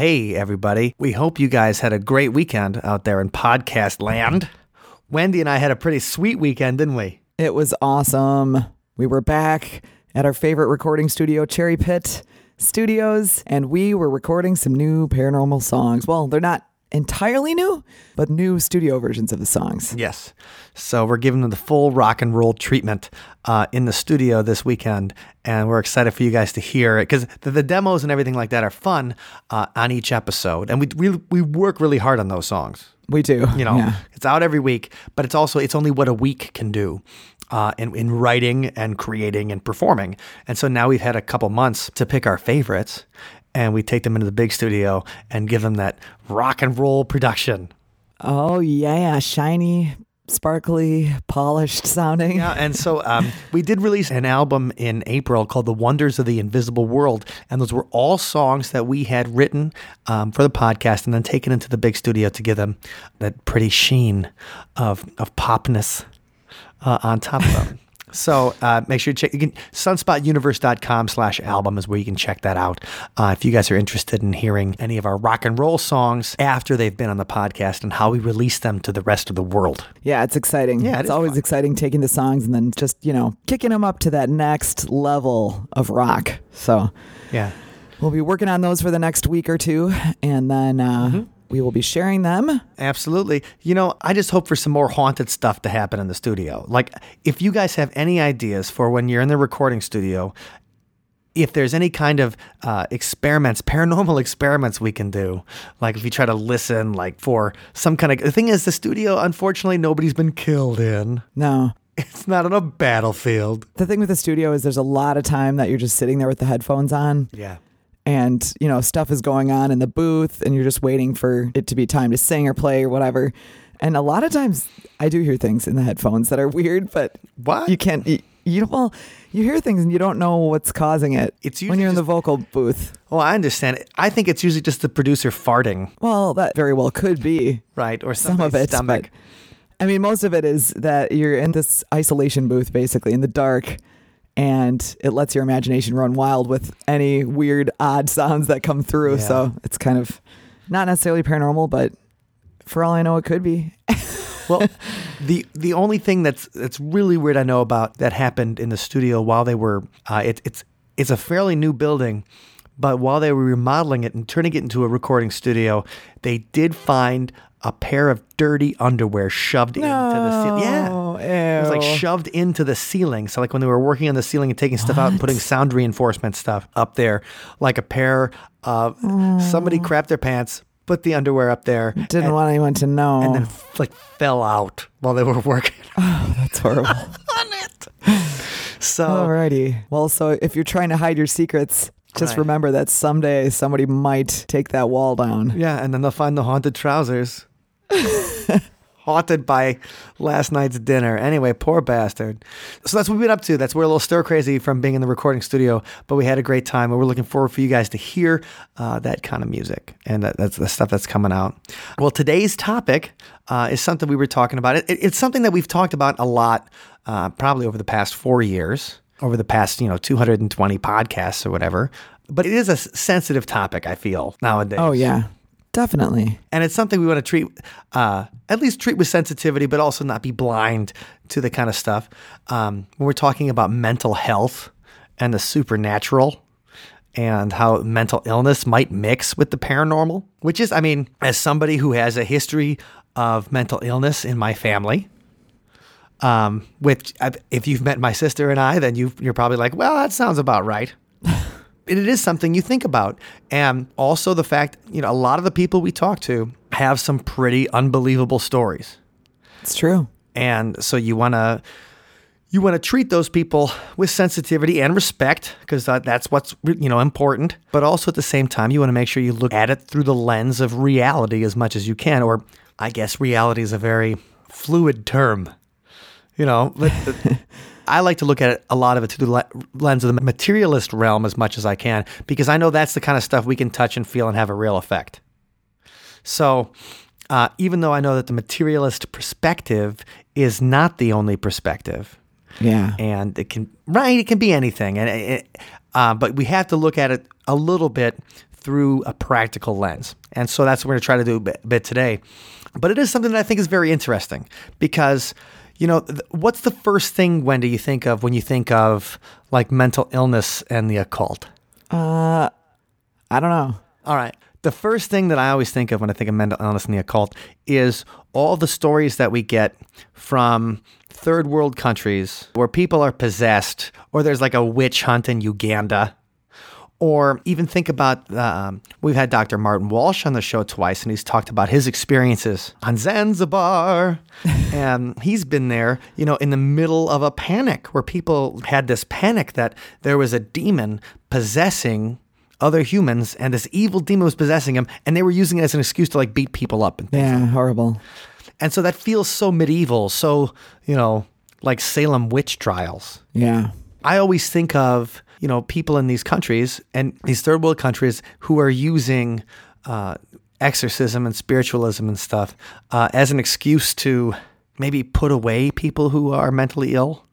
Hey, everybody. We hope you guys had a great weekend out there in podcast land. Wendy and I had a pretty sweet weekend, didn't we? It was awesome. We were back at our favorite recording studio, Cherry Pit Studios, and we were recording some new paranormal songs. Well, they're not entirely new, but new studio versions of the songs. Yes. So we're giving them the full rock and roll treatment uh, in the studio this weekend, and we're excited for you guys to hear it because the, the, demos and everything like that are fun uh, on each episode, and we, we we work really hard on those songs. We do. You know, yeah. it's out every week, but it's also it's only what a week can do. Uh, in, in writing and creating and performing. And so now we've had a couple months to pick our favorites and we take them into the big studio and give them that rock and roll production. Oh, yeah. Shiny, sparkly, polished sounding. Yeah, and so um, we did release an album in April called "The Wonders of the Invisible World," and those were all songs that we had written um, for the podcast, and then taken into the big studio to give them that pretty sheen of of popness uh, on top of them. So uh, make sure you check. You can sunspotuniverse.com slash album is where you can check that out. Uh, if you guys are interested in hearing any of our rock and roll songs after they've been on the podcast and how we release them to the rest of the world. Yeah, it's exciting. Yeah, it it's always fun. exciting taking the songs and then just you know kicking them up to that next level of rock. So Yeah. we'll be working on those for the next week or two, and then uh, Mm-hmm. We will be sharing them. Absolutely. You know, I just hope for some more haunted stuff to happen in the studio. Like, if you guys have any ideas for when you're in the recording studio, if there's any kind of uh, experiments, paranormal experiments we can do, like if you try to listen, like for some kind of. The thing is, the studio, unfortunately, nobody's been killed in. No. It's not on a battlefield. The thing with the studio is there's a lot of time that you're just sitting there with the headphones on Yeah. And you know stuff is going on in the booth and you're just waiting for it to be time to sing or play or whatever and a lot of times i do hear things in the headphones that are weird but What? you can't you, you well you hear things and you don't know what's causing it It's usually when you're in the vocal booth Oh, I understand. I think it's usually just the producer farting, well that very well could be right? Or some of it stomach. but i mean most of it is that you're in this isolation booth basically in the dark and it lets your imagination run wild with any weird odd sounds that come through Yeah. so it's kind of not necessarily paranormal but for all i know it could be Well, the the only thing that's that's really weird I know about that happened in the studio while they were uh, it, it's it's a fairly new building, but while they were remodeling it and turning it into a recording studio, they did find a pair of dirty underwear shoved into the ceiling. Yeah. It was like shoved into the ceiling. So like when they were working on the ceiling and taking stuff out and putting sound reinforcement stuff up there, like a pair of somebody oh. crapped their pants, put the underwear up there, didn't and, want anyone to know and then like fell out while they were working oh, that's horrible on it. So alrighty well so if you're trying to hide your secrets just Right. remember that someday somebody might take that wall down yeah, and then they'll find the haunted trousers. Haunted by last night's dinner. Anyway, poor bastard. So that's what we've been up to. That's we're a little stir crazy from being in the recording studio, but we had a great time, and we're looking forward for you guys to hear uh, that kind of music and that, that's the stuff that's coming out. Well, today's topic uh, is something we were talking about. It, it's something that we've talked about a lot, uh, probably over the past four years, over the past you know 220 podcasts or whatever. But it is a sensitive topic. I feel nowadays. oh yeah definitely. And it's something we want to treat uh, at least treat with sensitivity but also not be blind to the kind of stuff. Um, when we're talking about mental health and the supernatural and how mental illness might mix with the paranormal which is i mean as somebody who has a history of mental illness in my family um, which if you've met my sister and i then you you're probably like well that sounds about right it is something you think about. And also the fact, you know, a lot of the people we talk to have some pretty unbelievable stories. it's true And so you want to you want to treat those people with sensitivity and respect because uh, that's what's you know important. But also at the same time, you want to make sure you look at it through the lens of reality as much as you can. Or I guess reality is a very fluid term. You know, I like to look at it, a lot of it through the lens of the materialist realm as much as I can because I know that's the kind of stuff we can touch and feel and have a real effect. So, uh, even though I know that the materialist perspective is not the only perspective, Yeah. and it can right, it can be anything, and it, uh, but we have to look at it a little bit through a practical lens, and so that's what we're going to try to do a bit, bit today. But it is something that I think is very interesting because. You know, th- what's the first thing, Wendy, you think of when you think of like mental illness and the occult? Uh, I don't know. All right. The first thing that I always think of when I think of mental illness and the occult is all the stories that we get from third world countries where people are possessed, or there's like a witch hunt in Uganda. Or even think about, um, we've had Dr. Martin Walsh on the show twice, and he's talked about his experiences on Zanzibar. and he's been there, you know, in the middle of a panic where people had this panic that there was a demon possessing other humans, and this evil demon was possessing him, and they were using it as an excuse to like beat people up. And, Yeah, horrible. and so that feels so medieval, so, you know, like Salem witch trials. Yeah. I always think of you know people in these countries and these third world countries who are using uh, exorcism and spiritualism and stuff uh, as an excuse to maybe put away people who are mentally ill,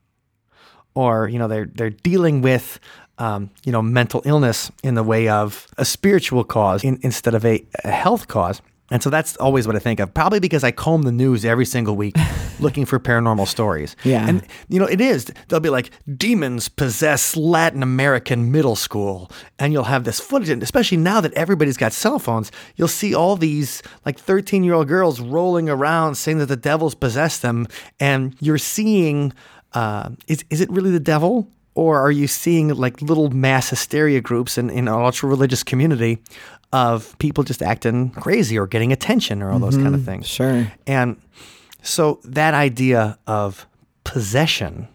or you know they're they're dealing with um, you know mental illness in the way of a spiritual cause in, instead of a, a health cause. And so that's always what I think of. Probably because I comb the news every single week looking for paranormal stories. Yeah. And you know, it is. They'll be like, demons possess Latin American middle school. And you'll have this footage, and especially now that everybody's got cell phones, you'll see all these like 13 year old girls rolling around saying that the devil's possessed them. And you're seeing, uh, is, is it really the devil? Or are you seeing like little mass hysteria groups in, in an ultra religious community of people just acting crazy or getting attention or all those kind of mm-hmm. things? Sure. And so that idea of possession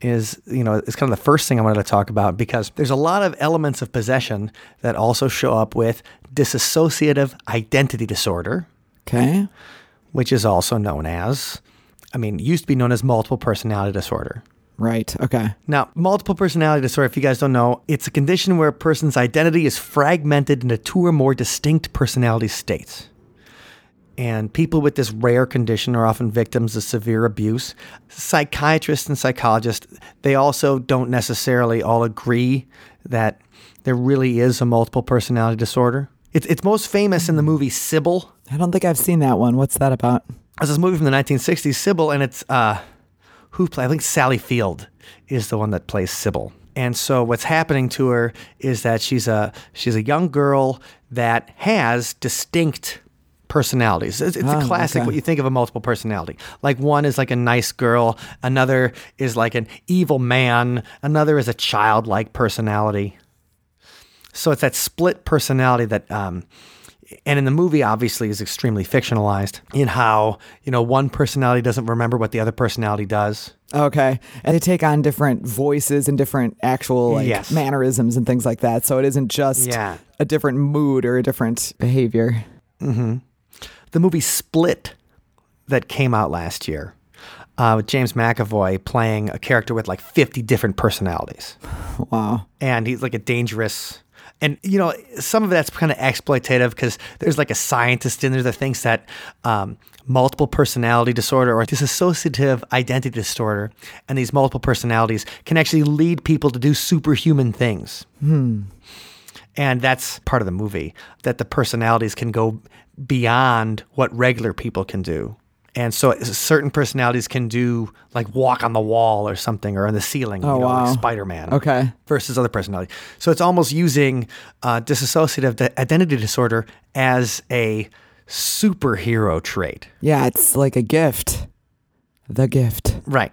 is, you know, is kind of the first thing I wanted to talk about because there's a lot of elements of possession that also show up with dissociative identity disorder, Okay. which is also known as, I mean, used to be known as multiple personality disorder. Right. Okay. Now, multiple personality disorder, if you guys don't know, it's a condition where a person's identity is fragmented into two or more distinct personality states. And people with this rare condition are often victims of severe abuse. Psychiatrists and psychologists, they also don't necessarily all agree that there really is a multiple personality disorder. It's, it's most famous in the movie Sybil. I don't think I've seen that one. What's that about? It's this movie from the 1960s, Sybil, and it's uh, who play? I think Sally Field is the one that plays Sybil. And so what's happening to her is that she's a she's a young girl that has distinct personalities. It's, it's Ah, a classic okay. what you think of a multiple personality. Like one is like a nice girl, another is like an evil man, another is a childlike personality. So it's that split personality that, um, and in the movie, obviously, is extremely fictionalized in how you know one personality doesn't remember what the other personality does. Okay. And they take on different voices and different actual like Yes. mannerisms and things like that. So it isn't just Yeah. a different mood or a different behavior. The movie Split that came out last year, uh, with James McAvoy playing a character with like fifty different personalities. Wow. and he's like a dangerous and you know some of that's kind of exploitative because there's like a scientist in there that thinks that um, multiple personality disorder or dissociative identity disorder and these multiple personalities can actually lead people to do superhuman things. And that's part of the movie that the personalities can go beyond what regular people can do and so certain personalities can do like walk on the wall or something or on the ceiling Oh, you know, wow. like spider-man Okay. versus other personality. So it's almost using uh, dissociative identity disorder as a superhero trait. Yeah, it's like a gift. The gift. Right.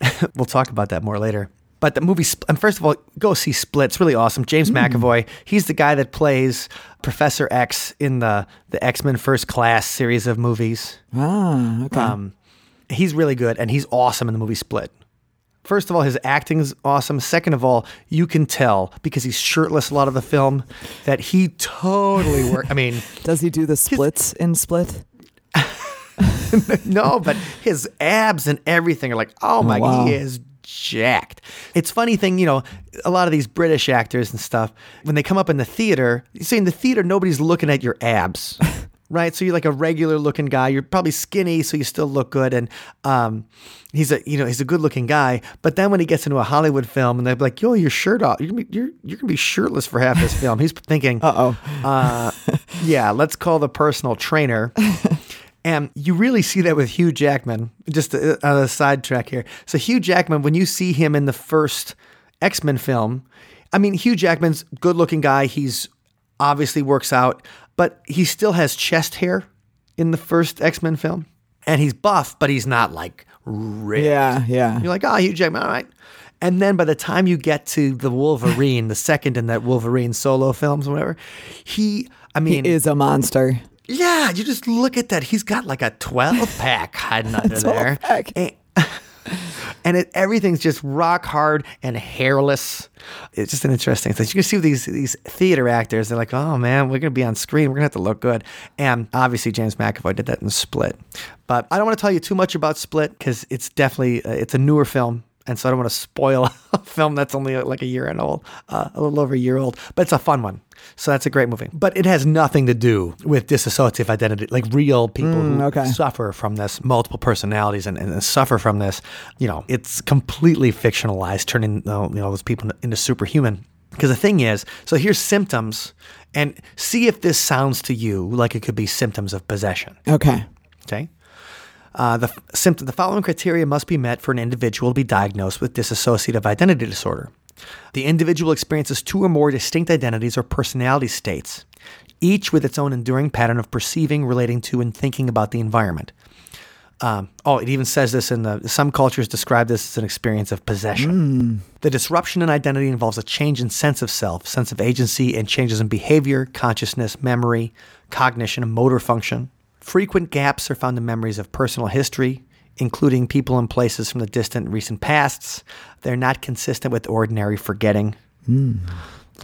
we'll talk about that more later. But the movie, and first of all, go see Split. It's really awesome. James McAvoy, he's the guy that plays Professor X in the, the X Men First Class series of movies. Ah, okay. Um, he's really good, and he's awesome in the movie Split. First of all, his acting's awesome. Second of all, you can tell because he's shirtless a lot of the film that he totally worked. I mean, Does he do the splits in Split? no, but his abs and everything are like, oh my, wow. he is jacked. It's funny thing, you know, a lot of these British actors and stuff, when they come up in the theater, you see in the theater, nobody's looking at your abs. Right, so you're like a regular looking guy. You're probably skinny, so you still look good, and um, he's a you know he's a good looking guy. But then when he gets into a Hollywood film, and they're like, "Yo, your shirt off. You're gonna be, you're, you're gonna be shirtless for half this film." He's thinking, Uh-oh. uh, yeah, let's call the personal trainer. And you really see that with Hugh Jackman. Just a, a sidetrack here. So Hugh Jackman, when you see him in the first X Men film, I mean Hugh Jackman's good looking guy. He's obviously works out, but he still has chest hair in the first X Men film, and he's buff, but he's not like ripped. Yeah, yeah. You're like, oh, Hugh Jackman, all right. And then by the time you get to the Wolverine, the second in that Wolverine solo films, or whatever, he, I He mean, is a monster. Yeah, you just look at that. He's got like a 12 pack hiding under there. 12-pack. And, and it, everything's just rock hard and hairless. It's just an interesting thing. You can see these these theater actors, they're like, oh man, we're going to be on screen. We're going to have to look good. And obviously, James McAvoy did that in Split. But I don't want to tell you too much about Split because it's definitely, uh, it's a newer film. And so I don't want to spoil a film that's only like a year and old, uh, a little over a year old, but it's a fun one. So that's a great movie. But it has nothing to do with dissociative identity, like real people who okay. suffer from this multiple personalities and, and suffer from this. You know, it's completely fictionalized, turning you know those people into superhuman. Because the thing is, so here's symptoms, and see if this sounds to you like it could be symptoms of possession. Okay. Okay. Uh, the symptom, the following criteria must be met for an individual to be diagnosed with dissociative identity disorder. The individual experiences two or more distinct identities or personality states, each with its own enduring pattern of perceiving, relating to, and thinking about the environment. Um, oh, it even says this in the some cultures describe this as an experience of possession. The disruption in identity involves a change in sense of self, sense of agency, and changes in behavior, consciousness, memory, cognition, and motor function. Frequent gaps are found in memories of personal history, including people and places from the distant recent pasts. They're not consistent with ordinary forgetting. Hmm.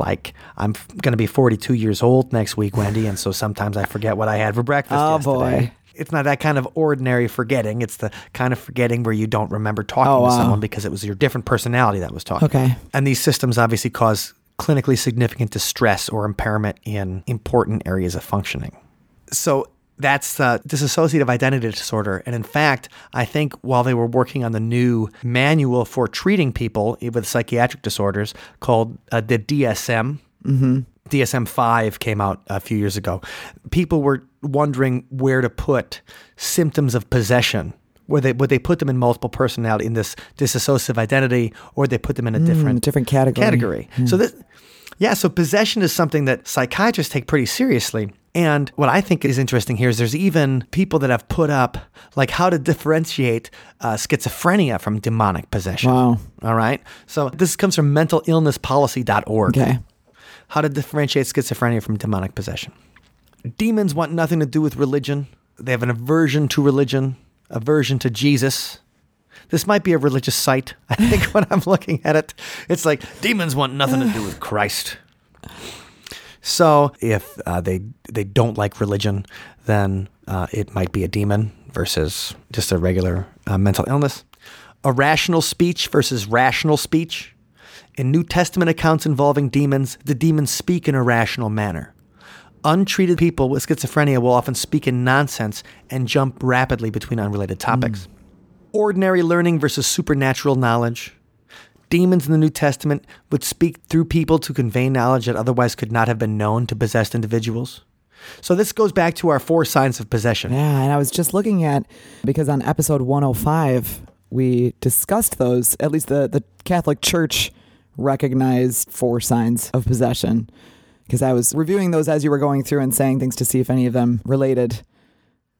Like, I'm going to be 42 years old next week, Wendy, and so sometimes I forget what I had for breakfast Oh, yesterday. boy. It's not that kind of ordinary forgetting. It's the kind of forgetting where you don't remember talking Oh, to wow. someone because it was your different personality that was talking. Okay. And these systems obviously cause clinically significant distress or impairment in important areas of functioning. So that's uh, dissociative identity disorder. And in fact, I think while they were working on the new manual for treating people with psychiatric disorders called uh, the DSM, DSM 5 came out a few years ago, people were wondering where to put symptoms of possession. Would they, would they put them in multiple personality in this dissociative identity, or they put them in a different different category. category. So this, yeah, so possession is something that psychiatrists take pretty seriously. And what I think is interesting here is there's even people that have put up like how to differentiate uh, schizophrenia from demonic possession. Wow. All right. So this comes from mentalillnesspolicy.org. Okay. How to differentiate schizophrenia from demonic possession. Demons want nothing to do with religion. They have an aversion to religion, aversion to Jesus. This might be a religious site. I think when I'm looking at it, it's like demons want nothing to do with Christ. So if uh, they they don't like religion, then uh, it might be a demon versus just a regular uh, mental illness. Irrational speech versus rational speech. In New Testament accounts involving demons, the demons speak in a rational manner. Untreated people with schizophrenia will often speak in nonsense and jump rapidly between unrelated topics. Ordinary learning versus supernatural knowledge. Demons in the New Testament would speak through people to convey knowledge that otherwise could not have been known to possessed individuals. So this goes back to our four signs of possession. Yeah, and I was just looking at because on episode 105 we discussed those. At least the the Catholic Church recognized four signs of possession. Because I was reviewing those as you were going through and saying things to see if any of them related.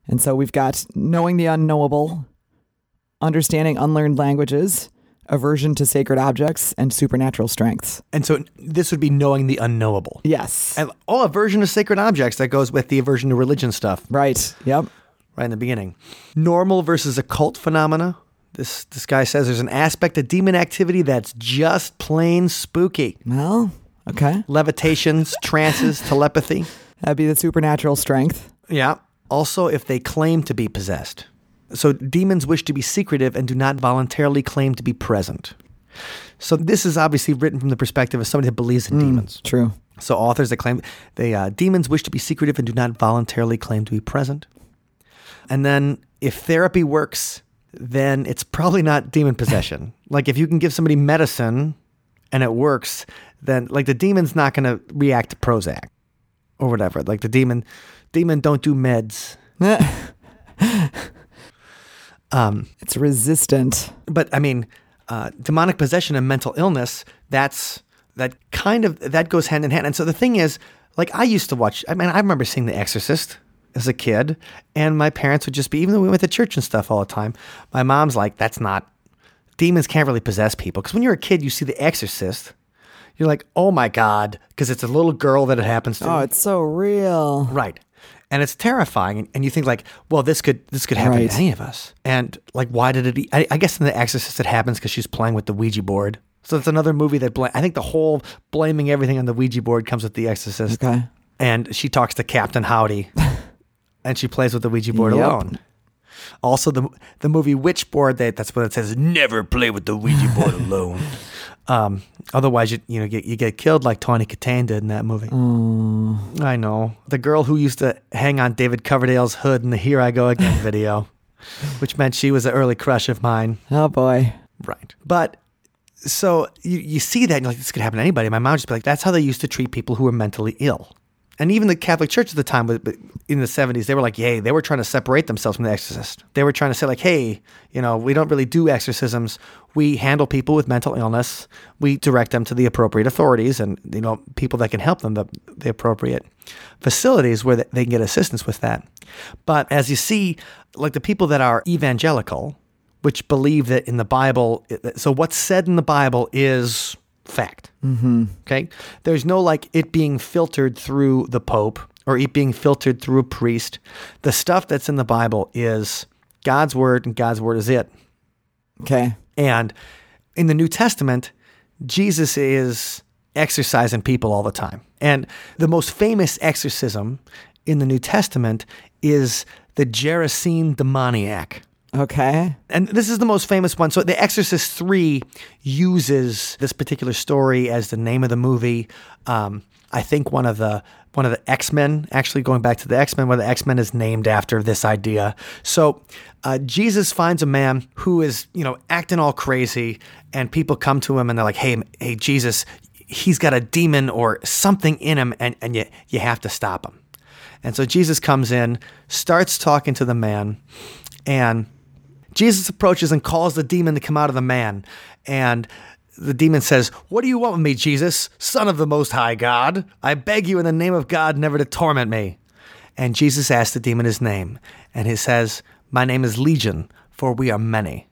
And so we've got knowing the unknowable, understanding unlearned languages, aversion to sacred objects, and supernatural strengths. And so this would be knowing the unknowable. Yes. And oh, aversion to sacred objects that goes with the aversion to religion stuff right. Yep. right in the beginning. Normal versus occult phenomena. This this guy says there's an aspect of demon activity that's just plain spooky. Well, okay. Levitations, trances, telepathy. That'd be the supernatural strength. Yeah. Also, if they claim to be possessed. So demons wish to be secretive and do not voluntarily claim to be present. So this is obviously written from the perspective of somebody that believes in demons. True. So authors that claim they uh, demons wish to be secretive and do not voluntarily claim to be present. And then if therapy works, then it's probably not demon possession. like if you can give somebody medicine and it works, then like the demon's not going to react to Prozac or whatever. Like the demon, demon don't do meds. Um, it's resistant. but I mean, uh, demonic possession and mental illness, that's that kind of that goes hand in hand. And so the thing is, like I used to watch. I mean, I remember seeing The Exorcist as a kid, and my parents would just be, even though we went to church and stuff all the time, my mom's like, "That's not demons can't really possess people." Because when you're a kid, you see The Exorcist, you're like, "Oh my god," because it's a little girl that it happens to. Oh, it's so real. Right. And it's terrifying, and- and you think like, well, this could this could happen Right. to any of us. And like, why did it? I guess in The Exorcist it happens because she's playing with the Ouija board. So it's another movie that bla- I think the whole blaming everything on the Ouija board comes with The Exorcist. Okay. And she talks to Captain Howdy, and she plays with the Ouija board Yep. alone. Also, the the movie Witchboard that that's what it says. Never play with the Ouija board alone. Um, otherwise, you you know get you get killed like Tawny Kitaen did in that movie. I know the girl who used to hang on David Coverdale's hood in the "Here I Go Again" video, which meant she was an early crush of mine. Oh boy. Right, but so you you see that and you're like this could happen to anybody. My mom just be like, that's how they used to treat people who were mentally ill. And even the Catholic Church at the time, in the 70s, they were like, yay, they were trying to separate themselves from the exorcist. They were trying to say, like, hey, you know, we don't really do exorcisms. We handle people with mental illness. We direct them to the appropriate authorities and, you know, people that can help them, the, the appropriate facilities where they can get assistance with that. But as you see, like the people that are evangelical, which believe that in the Bible, so what's said in the Bible is fact. Mm-hmm. Okay. There's no like it being filtered through the Pope or it being filtered through a priest. The stuff that's in the Bible is God's word, and God's word is it. Okay. And in the New Testament, Jesus is exorcising people all the time. And the most famous exorcism in the New Testament is the Gerasene demoniac. Okay. And this is the most famous one. So The Exorcist 3 uses this particular story as the name of the movie. Um, I think one of the one of the X-Men, actually going back to the X-Men, where the X-Men is named after this idea. So uh, Jesus finds a man who is, you know, acting all crazy, and people come to him and they're like, hey, hey, Jesus, he's got a demon or something in him, and, and you, you have to stop him. And so Jesus comes in, starts talking to the man, and Jesus approaches and calls the demon to come out of the man. And the demon says, What do you want with me, Jesus, Son of the Most High God? I beg you in the name of God never to torment me. And Jesus asks the demon his name. And he says, My name is Legion, for we are many.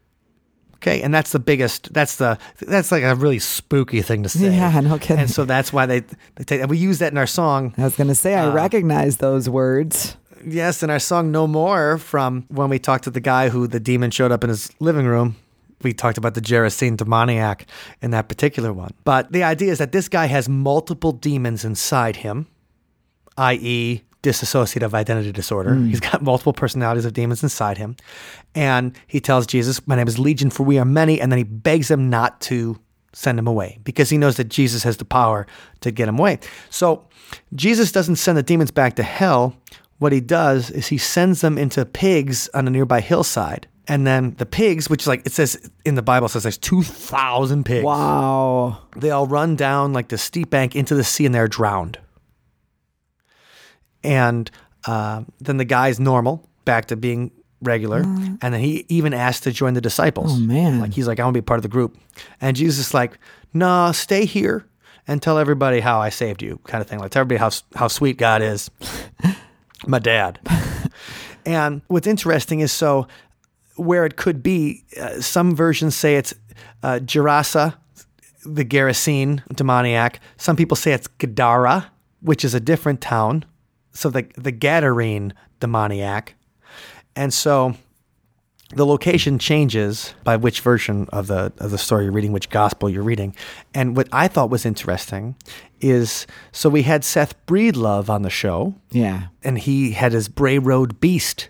Okay, and that's the biggest. That's the. That's like a really spooky thing to say. Yeah, no kidding. And so that's why they they take. And we use that in our song. I was gonna say Uh, I recognize those words. Yes, and our song No More from when we talked to the guy who the demon showed up in his living room. We talked about the Gerasene demoniac in that particular one. But the idea is that this guy has multiple demons inside him, i.e., dissociative identity disorder. Hmm. He's got multiple personalities of demons inside him. And he tells Jesus, My name is Legion, for we are many. And then he begs him not to send him away because he knows that Jesus has the power to get him away. So Jesus doesn't send the demons back to hell. What he does is he sends them into pigs on a nearby hillside. And then the pigs, which like it says in the Bible, says there's 2,000 pigs. Wow. They all run down like the steep bank into the sea and they're drowned. And uh, then the guy's normal, back to being regular. And then he even asked to join the disciples. Oh, man. Like he's like, I want to be part of the group. And Jesus is like, nah, stay here and tell everybody how I saved you, kind of thing. Like tell everybody how, how sweet God is. My dad. and what's interesting is so where it could be, uh, some versions say it's uh, the Gerasene demoniac. Some people say it's Gadara, which is a different town. So the the Gadarene demoniac. And so the location changes by which version of the of the story you're reading, which gospel you're reading. And what I thought was interesting is so we had Seth Breedlove on the show, Yeah. and he had his Bray Road Beast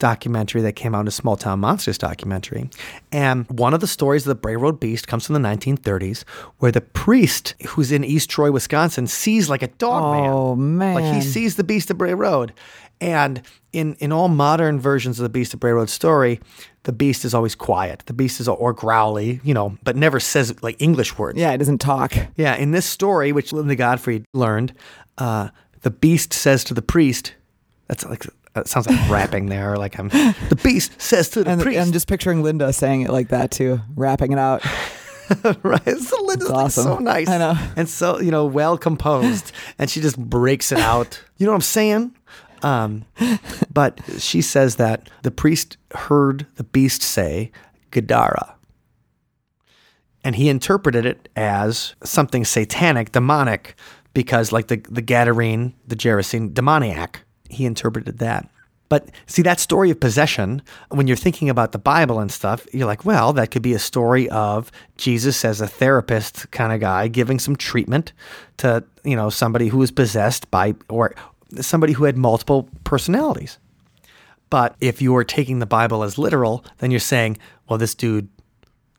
documentary that came out, a Small Town Monsters documentary. And one of the stories of the Bray Road Beast comes from the 1930s, where the priest who's in East Troy, Wisconsin, sees like a dog oh, man. Oh, Like he sees the Beast of Bray Road. And in, in all modern versions of the Beast of Bray Road story, the beast is always quiet. The beast is or growly, you know, but never says like English words. Yeah, it doesn't talk. Yeah, in this story, which Linda Godfrey learned, uh, the beast says to the priest, "That's like that sounds like rapping there. Like I'm the beast says to the And priest, I'm just picturing Linda saying it like that too, rapping it out. right? So Linda's like so nice, I know. and so you know well composed, and she just breaks it out. You know what I'm saying? Um, but she says that the priest heard the beast say Gadara. And he interpreted it as something satanic, demonic, because like the, the Gadarene, the Gerasene, demoniac. He interpreted that. But see, that story of possession, when you're thinking about the Bible and stuff, you're like, well, that could be a story of Jesus as a therapist kind of guy giving some treatment to, you know, somebody who is possessed by, or somebody who had multiple personalities. But if you are taking the Bible as literal, then you're saying, well, this dude,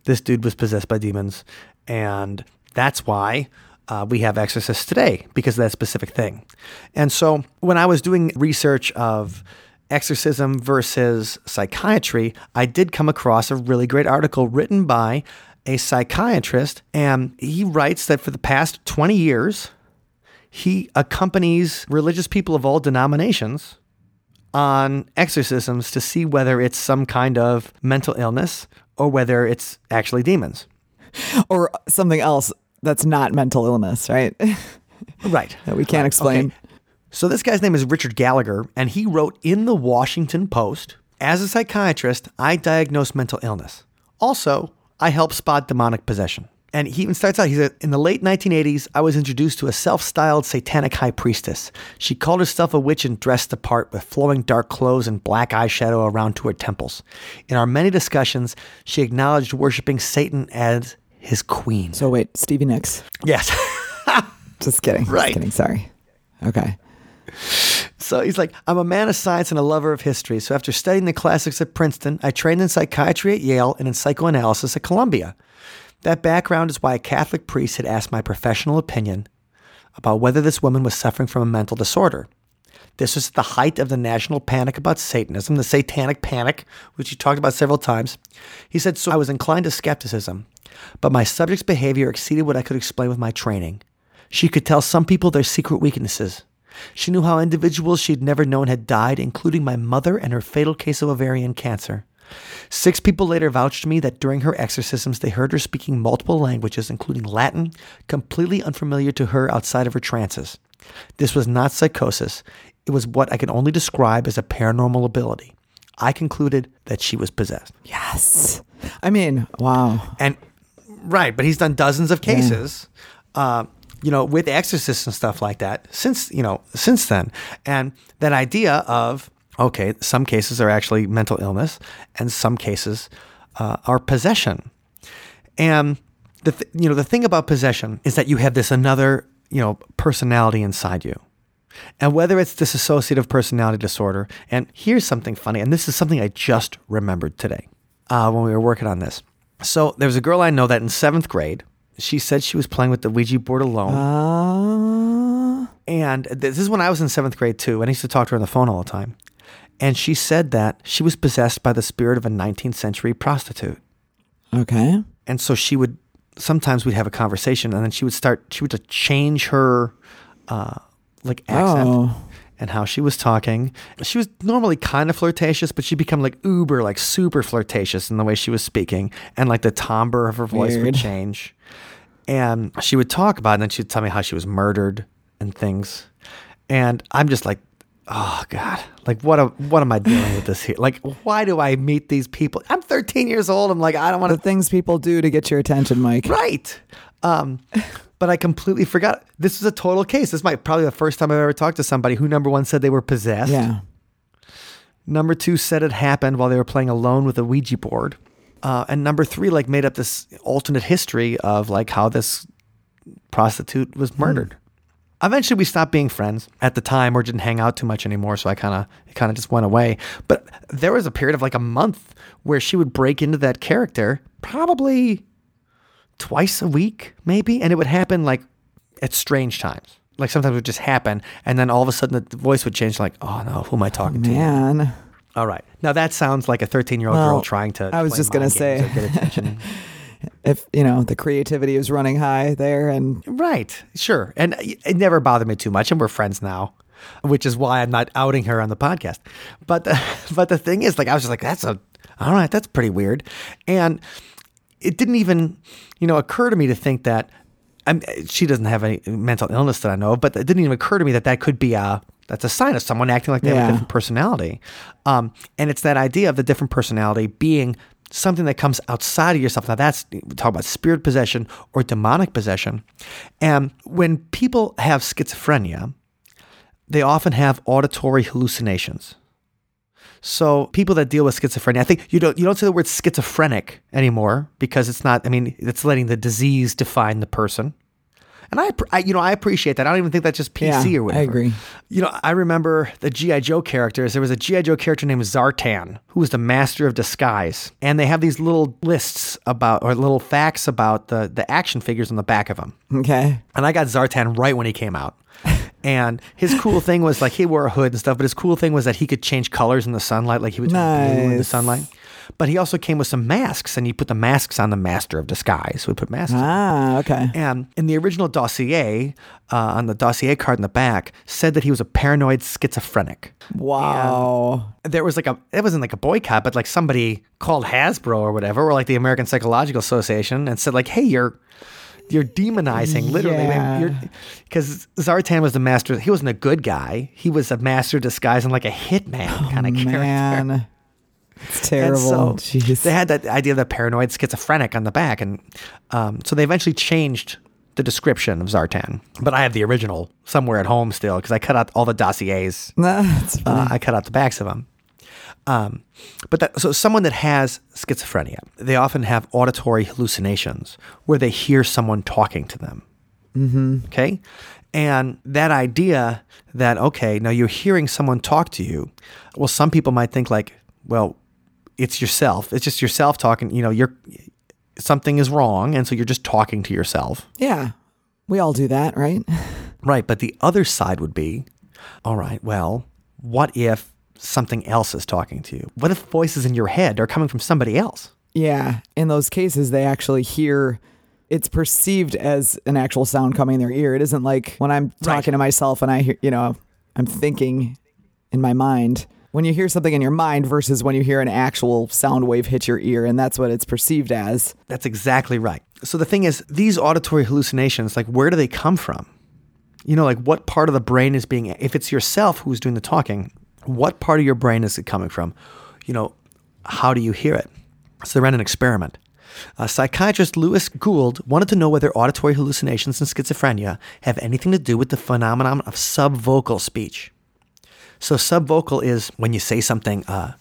this dude was possessed by demons, and that's why uh, we have exorcists today because of that specific thing. And so when I was doing research of exorcism versus psychiatry, I did come across a really great article written by a psychiatrist, and he writes that for the past 20 years, he accompanies religious people of all denominations on exorcisms to see whether it's some kind of mental illness or whether it's actually demons. or something else that's not mental illness, right? Right. that we can't explain. Okay. So this guy's name is Richard Gallagher, and he wrote in the Washington Post As a psychiatrist, I diagnose mental illness. Also, I help spot demonic possession. And he even starts out, he said, In the late 1980s, I was introduced to a self styled satanic high priestess. She called herself a witch and dressed the part with flowing dark clothes and black eyeshadow around to her temples. In our many discussions, she acknowledged worshiping Satan as his queen. So wait, Stevie Nicks. Yes. Just kidding. Right. Just kidding. Sorry. Okay. So he's like, I'm a man of science and a lover of history. So after studying the classics at Princeton, I trained in psychiatry at Yale and in psychoanalysis at Columbia. That background is why a Catholic priest had asked my professional opinion about whether this woman was suffering from a mental disorder. This was at the height of the national panic about Satanism, the satanic panic, which he talked about several times. He said, So I was inclined to skepticism, but my subject's behavior exceeded what I could explain with my training. She could tell some people their secret weaknesses. She knew how individuals she'd never known had died, including my mother and her fatal case of ovarian cancer. Six people later vouched to me that during her exorcisms, they heard her speaking multiple languages, including Latin, completely unfamiliar to her outside of her trances. This was not psychosis. It was what I can only describe as a paranormal ability. I concluded that she was possessed. Yes. I mean, wow. And right, but he's done dozens of cases, uh, you know, with exorcists and stuff like that since you know since then. And that idea of okay, some cases are actually mental illness, and some cases uh, are possession. And the th- you know the thing about possession is that you have this another you know personality inside you. And whether it's dissociative personality disorder, and here's something funny, and this is something I just remembered today uh, when we were working on this. So there was a girl I know that in seventh grade, she said she was playing with the Ouija board alone. Uh, and this is when I was in seventh grade too, and I used to talk to her on the phone all the time. And she said that she was possessed by the spirit of a 19th century prostitute. okay. And so she would sometimes we'd have a conversation, and then she would start. She would just change her uh, like accent Oh. and how she was talking. She was normally kind of flirtatious, but she'd become like uber, like super flirtatious in the way she was speaking, and like the timbre of her voice would change. And she would talk about, it, and then she'd tell me how she was murdered and things. And I'm just like, oh god, like what? Am, what am I dealing with this here? Like, why do I meet these people? I'm 13 years old. I'm like, I don't want The to things people do to get your attention, Mike. Right. Um, but I completely forgot. This is a total case. This might probably the first time I've ever talked to somebody who number one said they were possessed. Yeah. Number two said it happened while they were playing alone with a Ouija board. Uh, and number three, like made up this alternate history of like how this prostitute was murdered. Eventually, we stopped being friends. At the time, or didn't hang out too much anymore. So I kind of, it kind of just went away. But there was a period of like a month where she would break into that character, probably twice a week, maybe, and it would happen like at strange times. Like sometimes it would just happen, and then all of a sudden the voice would change. Like, oh no, who am I talking to? Man. All right, now that sounds like a thirteen-year-old Well, girl trying to. I was just gonna say. or get attention. If, you know, the creativity was running high there and Right, sure. And it never bothered me too much, and we're friends now, which is why I'm not outing her on the podcast. But the, but the thing is, like, I was just like, that's a, all right, that's pretty weird. And it didn't even, you know, occur to me to think that I'm, she doesn't have any mental illness that I know of, but it didn't even occur to me that that could be a, that's a sign of someone acting like they have a different personality. Um, and it's that idea of the different personality being something that comes outside of yourself. Now that's talk about spirit possession or demonic possession. And when people have schizophrenia, they often have auditory hallucinations. So people that deal with schizophrenia, I think you don't you don't say the word schizophrenic anymore because it's not. I mean, it's letting the disease define the person. And I, I you know, I appreciate that. I don't even think that's just PC Yeah, or whatever. I agree. You know, I remember the GI Joe characters. There was a GI Joe character named Zartan who was the master of disguise, and they have these little lists about or little facts about the the action figures on the back of them. okay. And I got Zartan right when he came out. And his cool thing was like he wore a hood and stuff, but his cool thing was that he could change colors in the sunlight, like he would turn blue in the sunlight. But he also came with some masks, and he put the masks on the master of disguise. We put masks. on. Ah, okay. And in the original dossier, uh, on the dossier card in the back, said that he was a paranoid schizophrenic. Wow. There was like a, it wasn't like a boycott, but like somebody called Hasbro or whatever, or like the American Psychological Association, and said like, "Hey, you're." You're demonizing, literally, Yeah. because Zartan was the master. He wasn't a good guy. He was a master disguised in like a hitman kind of character. Oh, Man. It's terrible. so they had that idea of the paranoid schizophrenic on the back, and um, so they eventually changed the description of Zartan. But I have the original somewhere at home still because I cut out all the dossiers. Funny. Uh, I cut out the backs of them. Um, but that, so someone that has schizophrenia, they often have auditory hallucinations where they hear someone talking to them. Mm-hmm. Okay. And that idea that, okay, now you're hearing someone talk to you. Well, some people might think like, well, it's yourself. It's just yourself talking, you know, you're, something is wrong. And so you're just talking to yourself. yeah. We all do that, right? Right. But the other side would be all right, well, what if something else is talking to you? What if voices in your head are coming from somebody else? Yeah. In those cases, they actually hear it's perceived as an actual sound coming in their ear. It isn't like when I'm talking to myself and I hear, you know, I'm thinking in my mind. When you hear something in your mind versus when you hear an actual sound wave hit your ear, and that's what it's perceived as. That's exactly right. So the thing is, these auditory hallucinations, like, where do they come from? You know, like, what part of the brain is being, if it's yourself who's doing the talking, what part of your brain is it coming from? You know, how do you hear it? So they ran an experiment. Uh, psychiatrist Louis Gould wanted to know whether auditory hallucinations and schizophrenia have anything to do with the phenomenon of subvocal speech. So subvocal is when you say something, uh,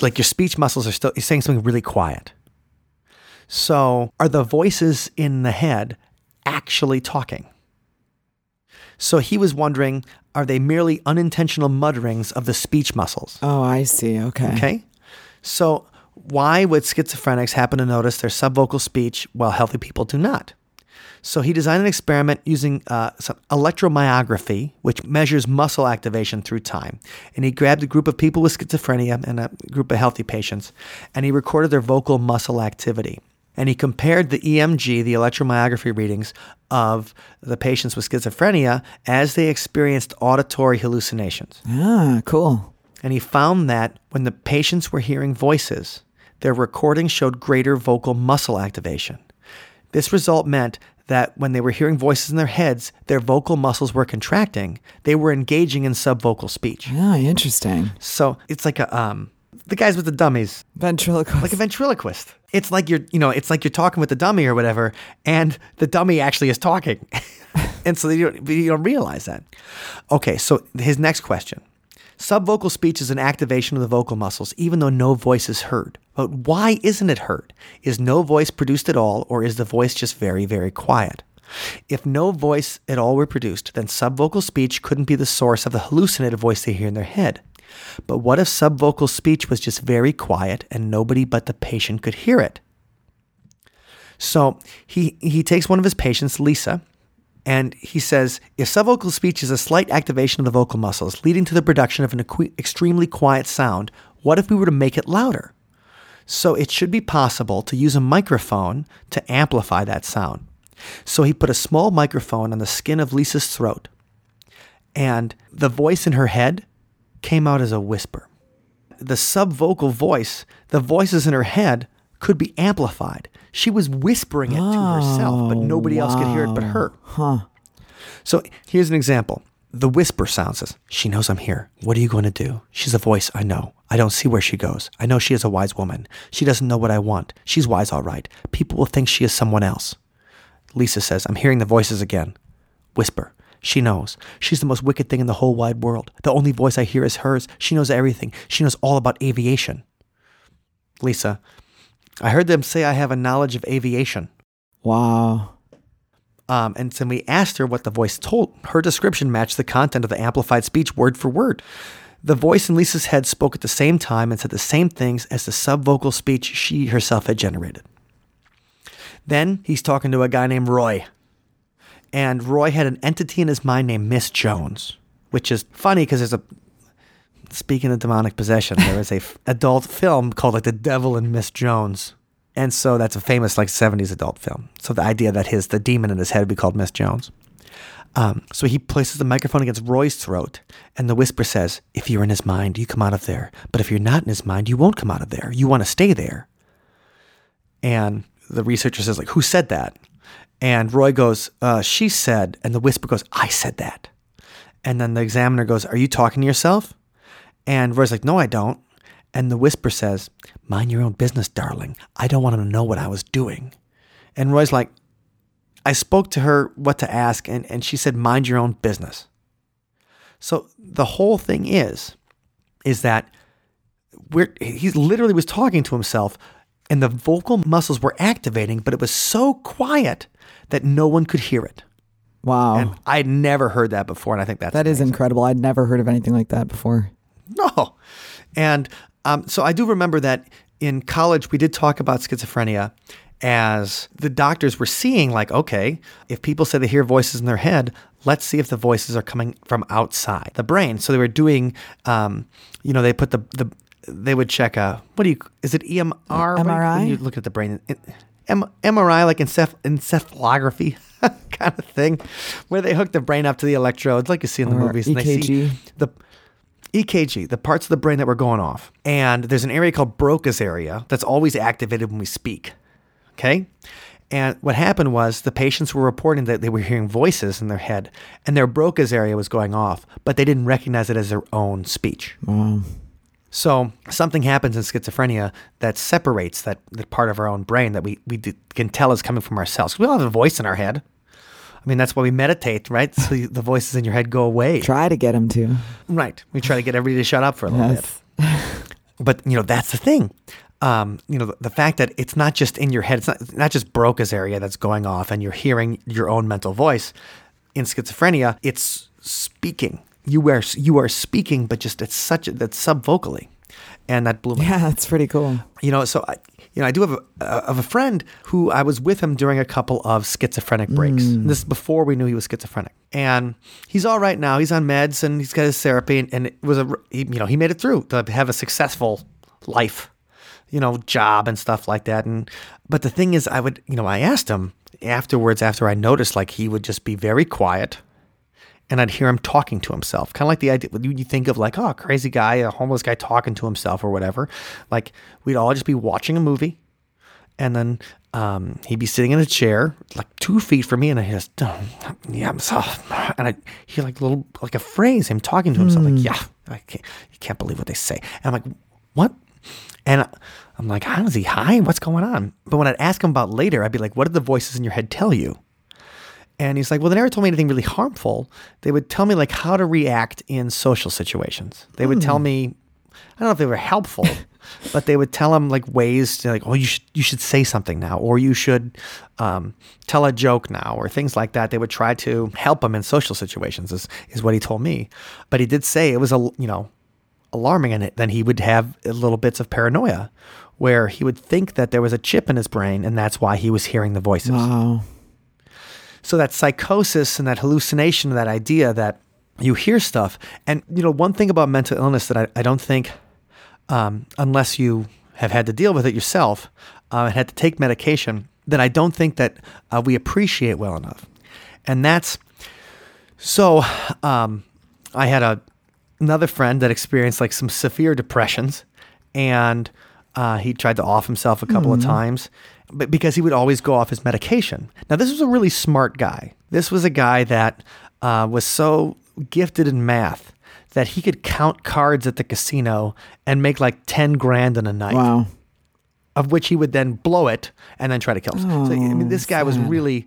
like your speech muscles are still, you're saying something really quiet. So, are the voices in the head actually talking? So, he was wondering are they merely unintentional mutterings of the speech muscles? Oh, I see. Okay. Okay. So, why would schizophrenics happen to notice their subvocal speech while healthy people do not? So, he designed an experiment using uh, some electromyography, which measures muscle activation through time. And he grabbed a group of people with schizophrenia and a group of healthy patients, and he recorded their vocal muscle activity. And he compared the EMG, the electromyography readings of the patients with schizophrenia as they experienced auditory hallucinations. Ah, cool. And he found that when the patients were hearing voices, their recordings showed greater vocal muscle activation. This result meant that when they were hearing voices in their heads, their vocal muscles were contracting. They were engaging in subvocal speech. Ah, interesting. So it's like a um, the guys with the dummies, Ventriloquist. like a ventriloquist. It's like you're, you know, it's like you're talking with the dummy or whatever, and the dummy actually is talking, and so you don't, you don't realize that. Okay, so his next question: Subvocal speech is an activation of the vocal muscles, even though no voice is heard. But why isn't it heard? Is no voice produced at all, or is the voice just very, very quiet? If no voice at all were produced, then subvocal speech couldn't be the source of the hallucinated voice they hear in their head. But what if subvocal speech was just very quiet and nobody but the patient could hear it? So he, he takes one of his patients, Lisa, and he says if subvocal speech is a slight activation of the vocal muscles leading to the production of an extremely quiet sound, what if we were to make it louder? So it should be possible to use a microphone to amplify that sound. So he put a small microphone on the skin of Lisa's throat, and the voice in her head came out as a whisper. The subvocal voice, the voices in her head, could be amplified. She was whispering it to herself, but oh, nobody else could hear it but her. Huh. So here's an example. The whisper sound says, She knows I'm here. What are you going to do? She's a voice I know. I don't see where she goes. I know she is a wise woman. She doesn't know what I want. She's wise, all right. People will think she is someone else. Lisa says, I'm hearing the voices again. Whisper. She knows. She's the most wicked thing in the whole wide world. The only voice I hear is hers. She knows everything. She knows all about aviation. Lisa, I heard them say I have a knowledge of aviation. Wow. Um, and so we asked her what the voice told. Her description matched the content of the amplified speech word for word. The voice in Lisa's head spoke at the same time and said the same things as the subvocal speech she herself had generated. Then he's talking to a guy named Roy. And Roy had an entity in his mind named Miss Jones, which is funny because there's a speaking of demonic possession, there is a f- adult film called like The Devil and Miss Jones. And so that's a famous like 70s adult film. So the idea that his the demon in his head would be called Miss Jones. Um, so he places the microphone against Roy's throat, and the whisper says, If you're in his mind, you come out of there. But if you're not in his mind, you won't come out of there. You want to stay there. And the researcher says, like, who said that? And Roy goes, uh, she said, and the whisper goes, I said that. And then the examiner goes, Are you talking to yourself? And Roy's like, No, I don't. And the whisper says, Mind your own business, darling. I don't want him to know what I was doing. And Roy's like, I spoke to her what to ask, and, and she said, Mind your own business. So the whole thing is, is that we're, he literally was talking to himself, and the vocal muscles were activating, but it was so quiet that no one could hear it. Wow. And I'd never heard that before, and I think that's that is amazing. incredible. I'd never heard of anything like that before. No. And um, so I do remember that in college, we did talk about schizophrenia as the doctors were seeing, like, okay, if people say they hear voices in their head, let's see if the voices are coming from outside the brain. So they were doing, um, you know, they put the, the, they would check a, what do you, is it EMR? You- MRI? You look at the brain, It- M- MRI, like enceph- encephalography kind of thing, where they hook the brain up to the electrodes, like you see in the Or movies. And they see EKG. the EKG, the parts of the brain that were going off. And there's an area called Broca's area that's always activated when we speak. Okay? And what happened was the patients were reporting that they were hearing voices in their head and their Broca's area was going off, but they didn't recognize it as their own speech. Wow. So something happens in schizophrenia that separates that, that part of our own brain that we, we d- can tell is coming from ourselves. We all have a voice in our head. I mean, that's why we meditate, right? So the voices in your head go away. Try to get them to. Right. We try to get everybody to shut up for a little Yes. bit. But, you know, that's the thing. Um, you know, the, the fact that it's not just in your head, it's not, not just Broca's area that's going off and you're hearing your own mental voice. In schizophrenia, it's speaking. You are, you are speaking, but just it's such a, that's subvocally. And that blew my Yeah, that's pretty cool. you know, so I, you know, I do have a, uh, of a friend who I was with him during a couple of schizophrenic breaks. This is before we knew he was schizophrenic, and he's all right now. He's on meds and he's got his therapy, and, and it was a, he, you know, he made it through to have a successful life, you know, job and stuff like that. And but the thing is, I would, you know, I asked him afterwards after I noticed like he would just be very quiet and I'd hear him talking to himself. Kind of like the idea you you think of like, oh, a crazy guy, a homeless guy talking to himself or whatever. Like we'd all just be watching a movie, and then um, he'd be sitting in a chair like two feet from me, and I just, oh, yeah, I'm and I hear like a little like a phrase, him talking to himself, like, yeah, I can't, you can't believe what they say, and I'm like, what? And I'm like, how is he high? What's going on? But when I'd ask him about later, I'd be like, what did the voices in your head tell you? And he's like, well, they never told me anything really harmful. They would tell me like how to react in social situations. They would tell me I don't know if they were helpful, but they would tell him like ways to like, oh, you should you should say something now, or you should um, tell a joke now, or things like that. They would try to help him in social situations. Is is what he told me, but he did say it was a you know alarming, and then he would have little bits of paranoia, where he would think that there was a chip in his brain, and that's why he was hearing the voices. Wow. So that psychosis and that hallucination, that idea that you hear stuff. And, you know, one thing about mental illness that I, I don't think, um, unless you have had to deal with it yourself uh, and had to take medication, that I don't think that uh, we appreciate well enough. And that's so um, I had a another friend that experienced like some severe depressions and uh, he tried to off himself a couple of times but because he would always go off his medication. Now, this was a really smart guy. This was a guy that uh, was so gifted in math that he could count cards at the casino and make like 10 grand in a night, Wow. of which he would then blow it and then try to kill himself. so, I mean, this guy was really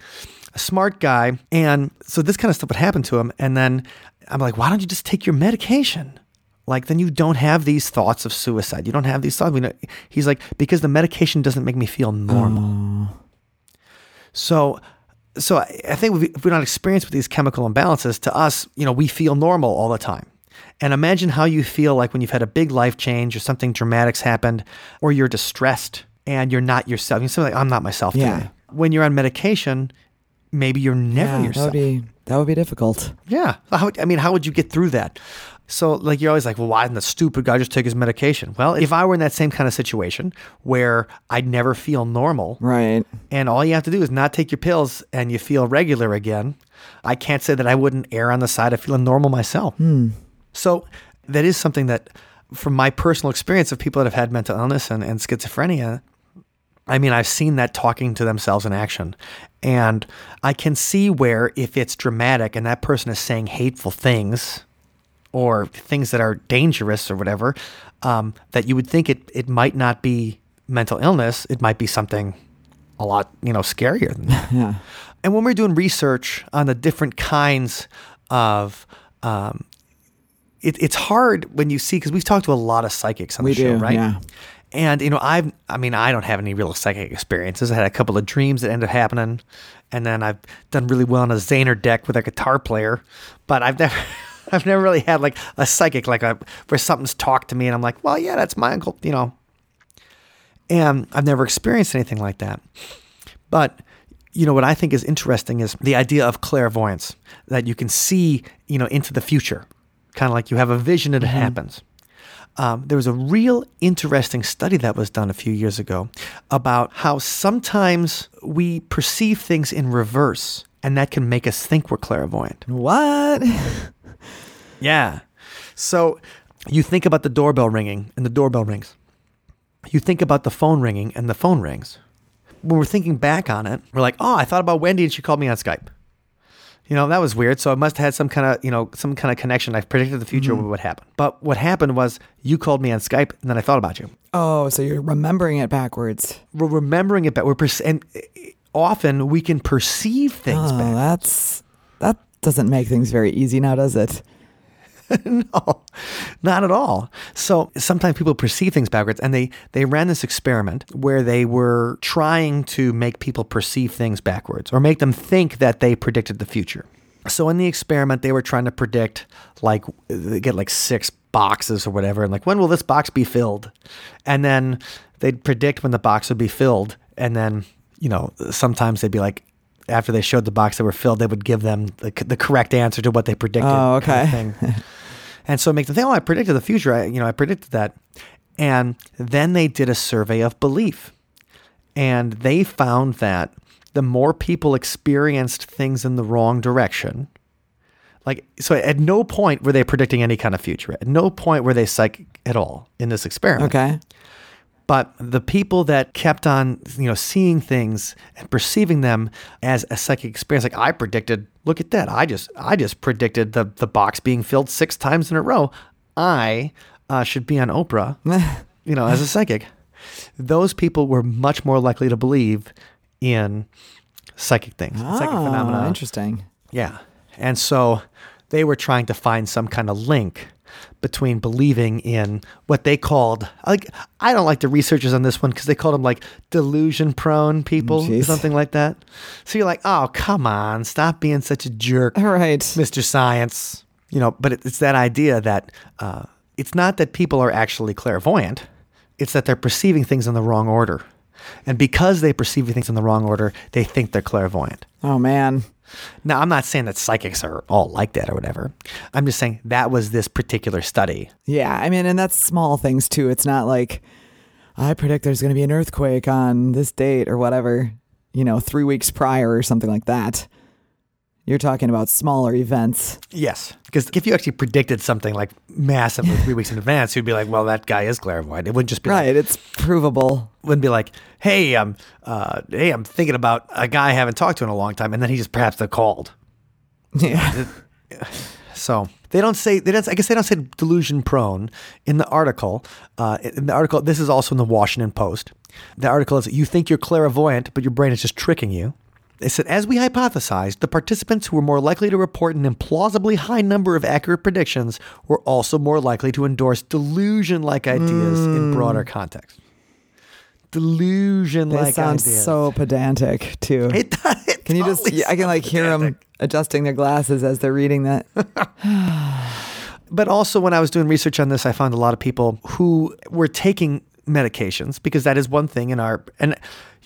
a smart guy. And so this kind of stuff would happen to him. And then I'm like, why don't you just take your medication? Like, then you don't have these thoughts of suicide. You don't have these thoughts. We know, he's like, because the medication doesn't make me feel normal. So, so I I think if we- if we're not experienced with these chemical imbalances, to us, you know, we feel normal all the time. And imagine how you feel like when you've had a big life change or something dramatic's happened, or you're distressed and you're not yourself. You're like, I'm not myself Yeah. today. When you're on medication, maybe you're never Yeah, yourself. be that would be difficult. Yeah. How, I mean, how would you get through that? So, like, you're always like, well, why didn't the stupid guy just take his medication? Well, if I were in that same kind of situation where I'd never feel normal, Right. and all you have to do is not take your pills and you feel regular again, I can't say that I wouldn't err on the side of feeling normal myself. Hmm. So, that is something that, from my personal experience of people that have had mental illness and, and schizophrenia, I mean, I've seen that talking to themselves in action. And I can see where if it's dramatic and that person is saying hateful things or things that are dangerous or whatever, um, that you would think it, it might not be mental illness. It might be something a lot, you know, scarier than that. Yeah. And when we're doing research on the different kinds of, um, it, it's hard when you see because we've talked to a lot of psychics on We the show, right? yeah. And you know, I've, I mean, I don't have any real psychic experiences. I had a couple of dreams that ended up happening, and then I've done really well on a Zener deck with a guitar player, but I've never. I've never really had like a psychic, like a where something's talked to me, and I'm like, well, yeah, that's my uncle, you know. And I've never experienced anything like that. But you know what I think is interesting is the idea of clairvoyance that you can see, you know, into the future, kind of like you have a vision and it mm-hmm. happens. Um, there was a real interesting study that was done a few years ago about how sometimes we perceive things in reverse, and that can make us think we're clairvoyant. What? Yeah. So you think about the doorbell ringing, and the doorbell rings. You think about the phone ringing, and the phone rings. When we're thinking back on it, we're like, oh, I thought about Wendy, and she called me on Skype. You know, that was weird. So it must have had some kind of, you know, some kind of connection. I've predicted the future what would happen. But what happened was you called me on Skype, and then I thought about you. Oh, so you're remembering it backwards. We're remembering it back. We're perce- and uh, often we can perceive things Oh, back. that's that doesn't make things very easy now, does it? no, not at all. So sometimes people perceive things backwards, and they they ran this experiment where they were trying to make people perceive things backwards or make them think that they predicted the future. So in the experiment, they were trying to predict like they get like six boxes or whatever, and like when will this box be filled, and then they'd predict when the box would be filled, and then you know sometimes they'd be like. After they showed the box that were filled, they would give them the, the correct answer to what they predicted. Oh, kind of okay. And so it makes them think, oh, I predicted the future. I, you know, I predicted that. And then they did a survey of belief. And they found that the more people experienced things in the wrong direction, like, so at no point were they predicting any kind of future. At no point were they psychic at all in this experiment. Okay. But the people that kept on, you know, seeing things and perceiving them as a psychic experience, like I predicted, look at that. I just, I just predicted the the box being filled six times in a row. I uh, should be on Oprah, you know, as a psychic. Those people were much more likely to believe in psychic things, psychic Oh, phenomena. Interesting. Yeah. And so they were trying to find some kind of link between believing in what they called like I don't like the researchers on this one because they called them like delusion prone people or Jeez. something like that. So you're like, oh come on, stop being such a jerk, All right. Mr. Science. You know, but it's that idea that uh, it's not that people are actually clairvoyant; it's that they're perceiving things in the wrong order, and because they perceive things in the wrong order, they think they're clairvoyant. Oh man. Now, I'm not saying that psychics are all like that or whatever. I'm just saying that was this particular study. Yeah, I mean, and that's small things too. It's not like I predict there's going to be an earthquake on this date or whatever, you know, three weeks prior or something like that. You're talking about smaller events. Yes. Because if you actually predicted something like massively three weeks in advance, you'd be like, well, that guy is clairvoyant. It wouldn't just be like, Right. It's provable. wouldn't be like, hey, I'm, uh, hey, I'm thinking about a guy I haven't talked to in a long time, and then he just perhaps called. Yeah. So they don't say they don't. I guess they don't say delusion prone in the article. Uh, in the article, this is also in the Washington Post. The article is you think you're clairvoyant, but your brain is just tricking you. They said, as we hypothesized, the participants who were more likely to report an implausibly high number of accurate predictions were also more likely to endorse delusion-like ideas in hmm. broader context. Delusion-like sound ideas. so pedantic too. It does. it Can you just? totally I can like sounds hear them adjusting their glasses as they're reading that. But also, when I was doing research on this, I found a lot of people who were taking medications because that is one thing in our and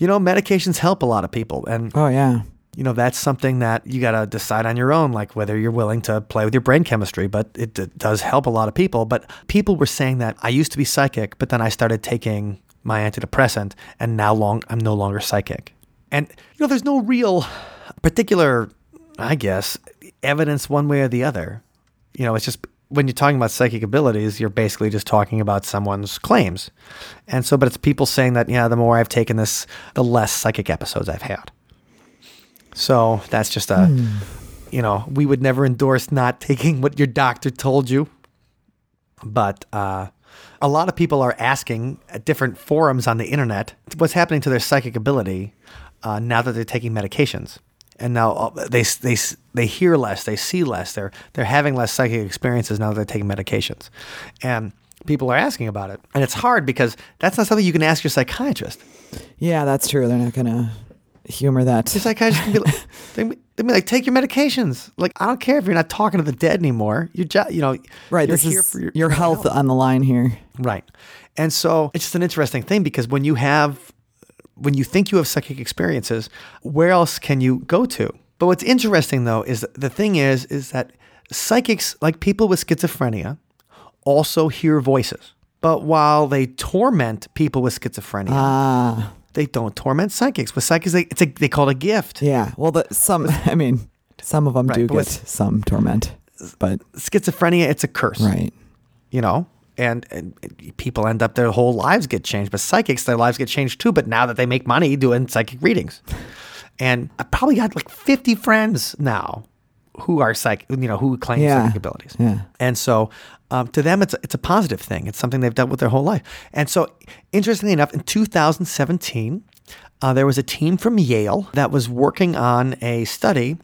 you know medications help a lot of people. And Oh yeah. you know that's something that you got to decide on your own like whether you're willing to play with your brain chemistry but it, d does help a lot of people. But people were saying that I used to be psychic but then I started taking my antidepressant and now long I'm no longer psychic. And you know there's no real particular I guess evidence one way or the other. You know, it's just when you're talking about psychic abilities, you're basically just talking about someone's claims. And so, but it's people saying that, yeah, the more I've taken this, the less psychic episodes I've had. So that's just a, you know, we would never endorse not taking what your doctor told you. But uh, a lot of people are asking at different forums on the internet what's happening to their psychic ability uh, now that they're taking medications. And now uh, they, they, they hear less, they see less, they're, they're having less psychic experiences now that they're taking medications. And people are asking about it. And it's hard because that's not something you can ask your psychiatrist. Yeah, that's true. They're not gonna humor that. The psychiatrist can be like, they they be like, take your medications. Like, I don't care if you're not talking to the dead anymore. You're just, you know, Right. This is your, your, for health on the line here. Right. And so it's just an interesting thing because when you have, when you think you have psychic experiences, where else can you go to? But what's interesting though is the thing is, is that psychics, like people with schizophrenia, also hear voices. But while they torment people with schizophrenia, Ah, they don't torment psychics. With psychics, they, it's a, they call it a gift. yeah. Well, the, some. I mean, some of them Right, do get some torment, but Schizophrenia, it's a curse. right. you know and, and people end up their whole lives get changed but psychics their lives get changed too but now that they make money doing psychic readings and i probably got like 50 friends now who are psych, you know who claim Yeah. psychic abilities Yeah. and so um, to them it's a, it's a positive thing it's something they've dealt with their whole life and so interestingly enough in 2017 uh, there was a team from yale that was working on a study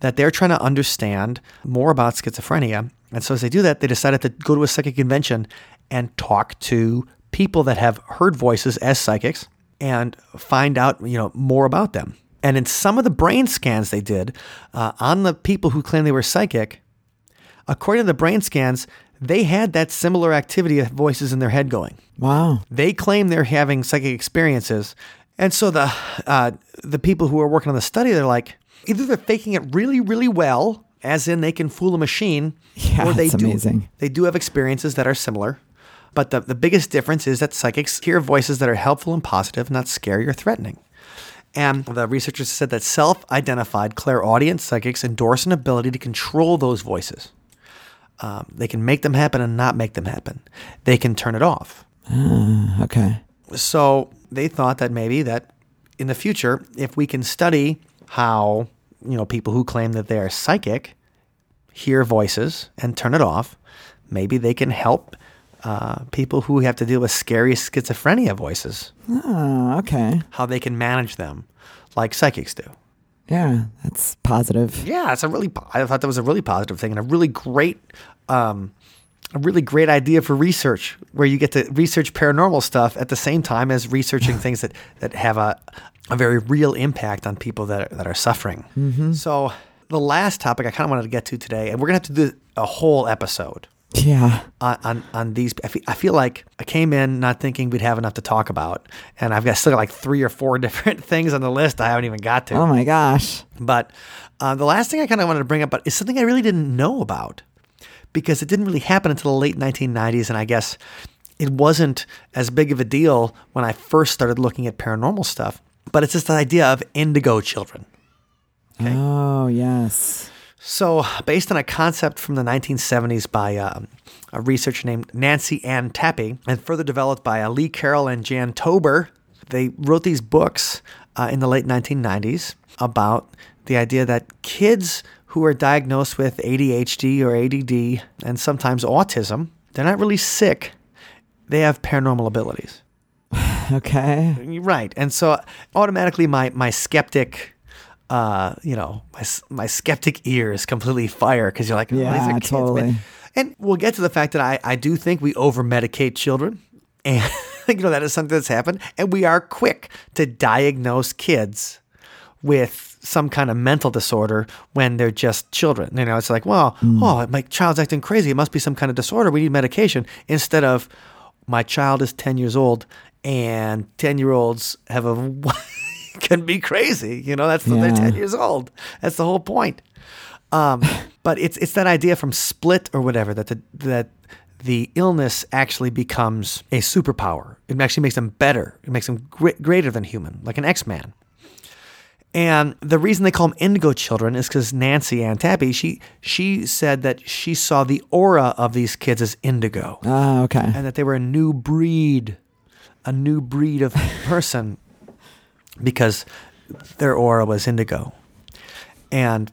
that they're trying to understand more about schizophrenia. And so as they do that, they decided to go to a psychic convention and talk to people that have heard voices as psychics and find out, you know, more about them. And in some of the brain scans they did uh, on the people who claimed they were psychic, according to the brain scans, they had that similar activity of voices in their head going Wow. they claim they're having psychic experiences, and so the uh, the people who are working on the study, they're like, either they're faking it really, really well, as in they can fool a machine, Yeah, or they that's do amazing. they do have experiences that are similar. But the, the biggest difference is that psychics hear voices that are helpful and positive, not scary or threatening. And the researchers said that self identified clairaudient psychics endorse an ability to control those voices. Um, they can make them happen and not make them happen. They can turn it off Okay. so they thought that maybe that in the future, if we can study how you know people who claim that they are psychic hear voices and turn it off, maybe they can help uh, people who have to deal with scary schizophrenia voices, Oh, okay. how they can manage them, like psychics do. Yeah, that's positive. Yeah, it's a really. I thought that was a really positive thing and a really great um, a really great idea for research where you get to research paranormal stuff at the same time as researching things that, that have a, a very real impact on people that are, that are suffering. So, the last topic I kind of wanted to get to today, and we're going to have to do a whole episode Yeah. on, on, on these. I feel, I feel like I came in not thinking we'd have enough to talk about, and I've got still got like three or four different things on the list I haven't even got to. Oh my gosh. But uh, the last thing I kind of wanted to bring up but is something I really didn't know about because it didn't really happen until the late 1990s, and I guess it wasn't as big of a deal when I first started looking at paranormal stuff. But it's just the idea of indigo children. Oh yes. So, based on a concept from the 1970s by um, a researcher named Nancy Ann Tappe, and further developed by uh, Lee Carroll and Jan Tober, they wrote these books uh, in the late 1990s about the idea that kids who are diagnosed with ADHD or ADD and sometimes autism, they're not really sick. They have paranormal abilities. Okay. Right. And so automatically my my skeptic uh, you know, my my skeptic ears completely fire because you're like, oh, Yeah, are kids, man. totally. And we'll get to the fact that I, I do think we over medicate children. And, you know, that is something that's happened. And we are quick to diagnose kids with some kind of mental disorder when they're just children. You know, it's like, well, oh, my child's acting crazy. It must be some kind of disorder. We need medication. Instead of, my child is 10 years old and 10 year olds have a can be crazy you know that's they're 10 years old that's the whole point um, but it's it's that idea from split or whatever that the that the illness actually becomes a superpower it actually makes them better it makes them gre- greater than human like an x-man and the reason they call them indigo children is because Nancy Ann Tappe, she she said that she saw the aura of these kids as indigo Ah, okay. and that they were a new breed, a new breed of person because their aura was indigo. And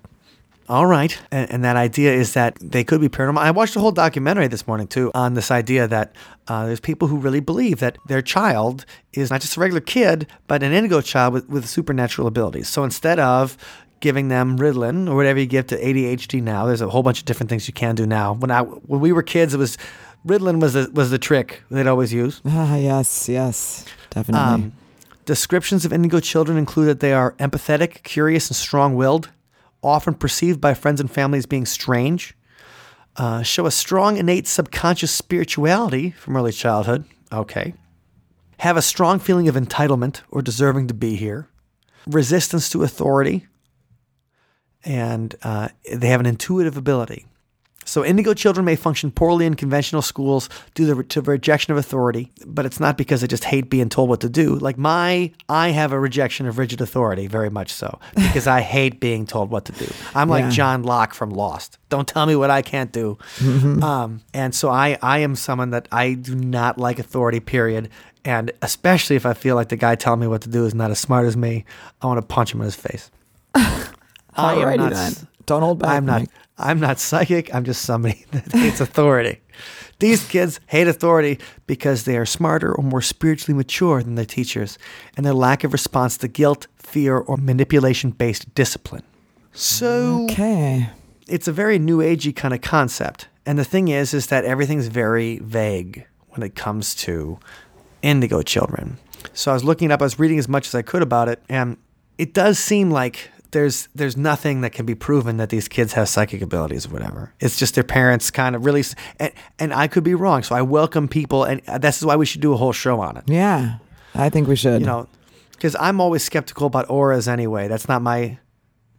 all right, and, and that idea is that they could be paranormal. I watched a whole documentary this morning too on this idea that uh, there's people who really believe that their child is not just a regular kid, but an indigo child with, with supernatural abilities. So instead of giving them Ritalin or whatever you give to ADHD now, there's a whole bunch of different things you can do now. When I when we were kids, it was Ritalin was the, was the trick they'd always use. Ah, yes, yes, definitely. Um, descriptions of indigo children include that they are empathetic, curious, and strong willed, often perceived by friends and family as being strange, uh, show a strong innate subconscious spirituality from early childhood. Okay. Have a strong feeling of entitlement or deserving to be here, resistance to authority, and uh, they have an intuitive ability. So, indigo children may function poorly in conventional schools due to the, to rejection of authority, but it's not because they just hate being told what to do. Like my, I have a rejection of rigid authority, very much so, because I hate being told what to do. I'm like Yeah. John Locke from Lost. Don't tell me what I can't do. Um, and so I, I am someone that I do not like authority. Period. And especially if I feel like the guy telling me what to do is not as smart as me, I want to punch him in his face. I am not then. Don't hold back. I'm not. Mike. I'm not psychic. I'm just somebody that hates authority. These kids hate authority because they are smarter or more spiritually mature than their teachers, and their lack of response to guilt, fear, or manipulation-based discipline. So Okay. it's a very new agey kind of concept. And the thing is, is that everything's very vague when it comes to indigo children. So I was looking it up, I was reading as much as I could about it, and it does seem like there's there's nothing that can be proven that these kids have psychic abilities or whatever. It's just their parents kind of really, and, and I could be wrong. So I welcome people, and uh, this is why we should do a whole show on it Yeah, I think we should. you know, because I'm always skeptical about auras anyway. That's not my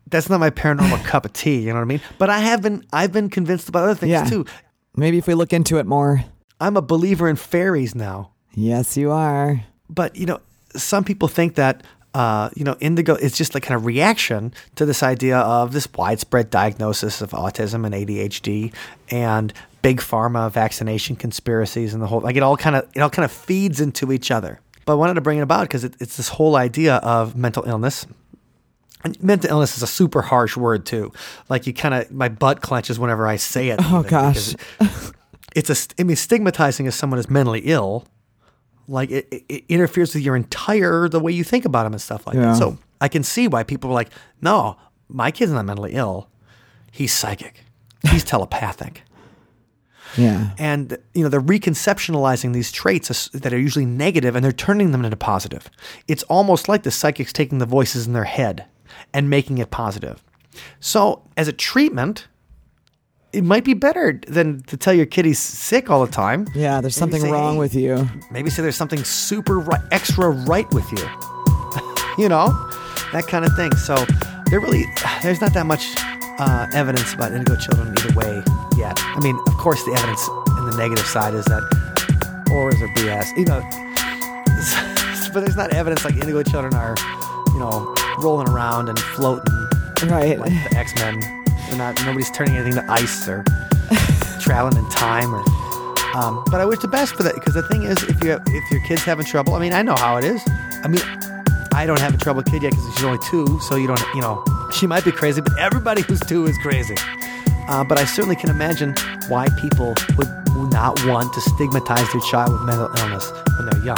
that's not my paranormal cup of tea. You know what I mean? But I have been I've been convinced about other things Yeah. too. Maybe if we look into it more. I'm a believer in fairies now. Yes, you are. But you know, some people think that uh, you know, indigo is just like kind of reaction to this idea of this widespread diagnosis of autism and ADHD and big pharma vaccination conspiracies and the whole like it all kind of it all kind of feeds into each other. But I wanted to bring it about because it, it's this whole idea of mental illness. And mental illness is a super harsh word too. Like you kind of my butt clenches whenever I say it. Oh, gosh. because it's a I mean stigmatizing as someone is mentally ill like it, it, interferes with your entire the way you think about him and stuff like Yeah. that. So I can see why people are like, no, my kid's not mentally ill. He's psychic. He's telepathic. Yeah. And you know they're reconceptualizing these traits that are usually negative and they're turning them into positive. It's almost like the psychics taking the voices in their head and making it positive. So as a treatment, it might be better than to tell your kid he's sick all the time. Yeah, there's Maybe something say, wrong "Hey," with you. Maybe say there's something super right, extra right with you. you know, that kind of thing. So there really, there's not that much uh, evidence about indigo children either way yet. I mean, of course, the evidence in the negative side is that auras are BS. You know, but there's not evidence like indigo children are, you know, rolling around and floating Right. like the X Men. They're not. Nobody's turning anything to ice or traveling in time. Or, um, but I wish the best for that because the thing is, if you have, if your kid's having trouble, I mean, I know how it is. I mean, I don't have a trouble kid yet because she's only two, so you don't. You know, she might be crazy, but everybody who's two is crazy. Uh, but I certainly can imagine why people would not want to stigmatize their child with mental illness when they're young.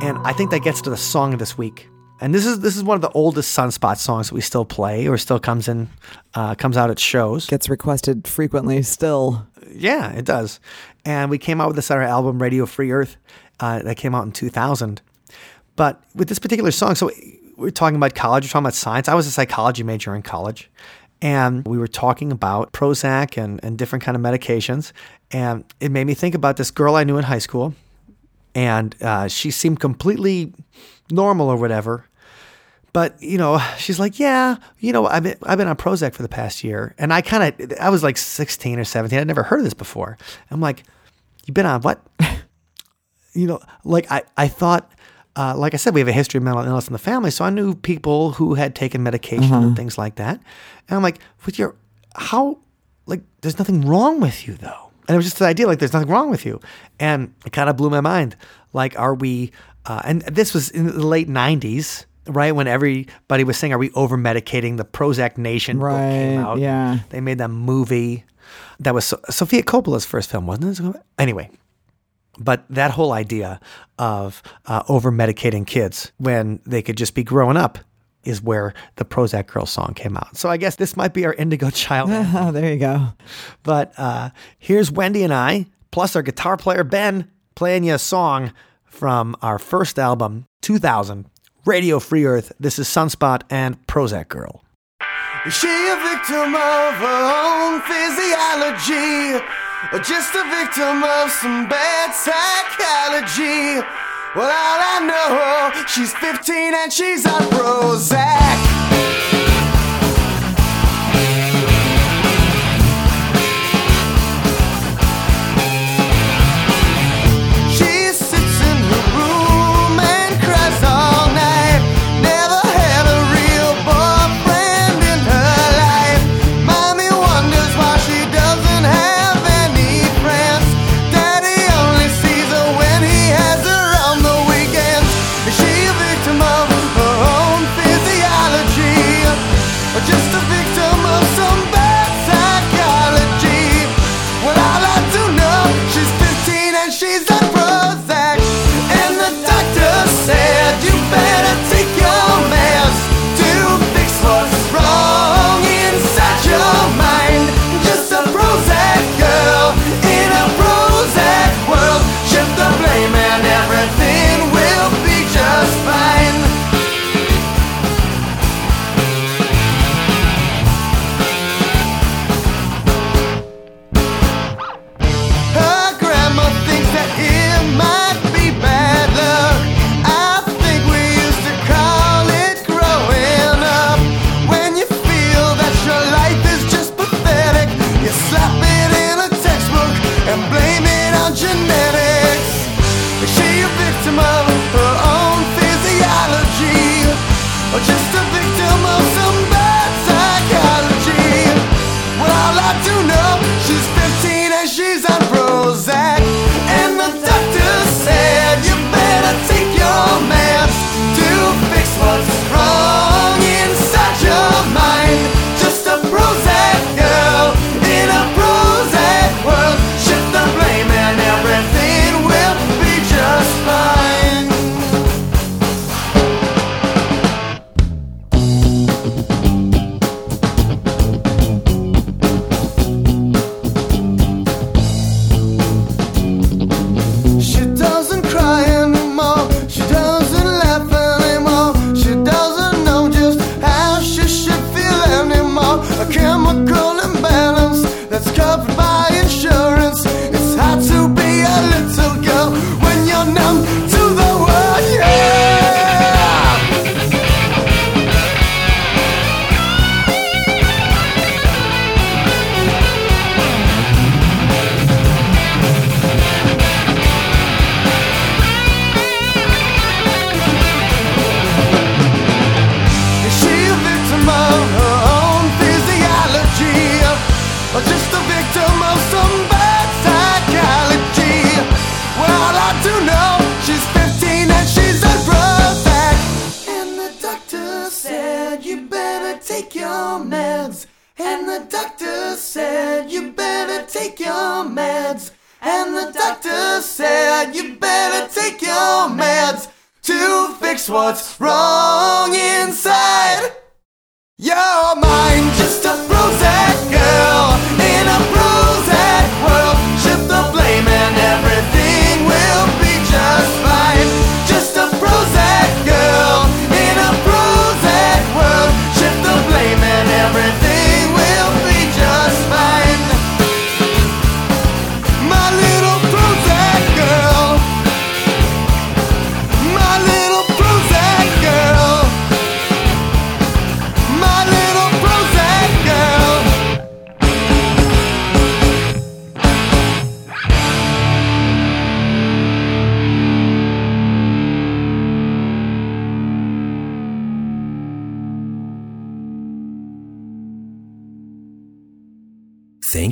And I think that gets to the song of this week. And this is this is one of the oldest Sunspot songs that we still play or still comes in uh, comes out at shows. Gets requested frequently still. Yeah, it does. And we came out with this on our album Radio Free Earth uh, that came out in 2000. But with this particular song, so we're talking about college, we're talking about science. I was a psychology major in college. And we were talking about Prozac and, and different kind of medications. And it made me think about this girl I knew in high school. And uh, she seemed completely normal or whatever. But you know, she's like, yeah, you know, I've been, I've been on Prozac for the past year, and I kind of, I was like 16 or 17. I'd never heard of this before. I'm like, you've been on what? you know, like I, I thought, uh, like I said, we have a history of mental illness in the family, so I knew people who had taken medication and things like that. And I'm like, with your, how, like, there's nothing wrong with you though. And it was just the idea, like, there's nothing wrong with you. And it kind of blew my mind. Like, are we, uh, and this was in the late 90s, right? When everybody was saying, are we over medicating? The Prozac Nation book came Right, out. yeah. They made that movie. That was so- Sofia Coppola's first film, wasn't it? Anyway, but that whole idea of uh, over medicating kids when they could just be growing up is where the Prozac Girl song came out. So I guess this might be our Indigo Child. Oh, there you go. but uh, here's Wendy and I, plus our guitar player Ben, playing you a song from our first album, 2000, Radio Free Earth. This is Sunspot and Prozac Girl. Is she a victim of her own physiology? Or just a victim of some bad psychology? Well, all I know, she's 15 and she's on Prozac.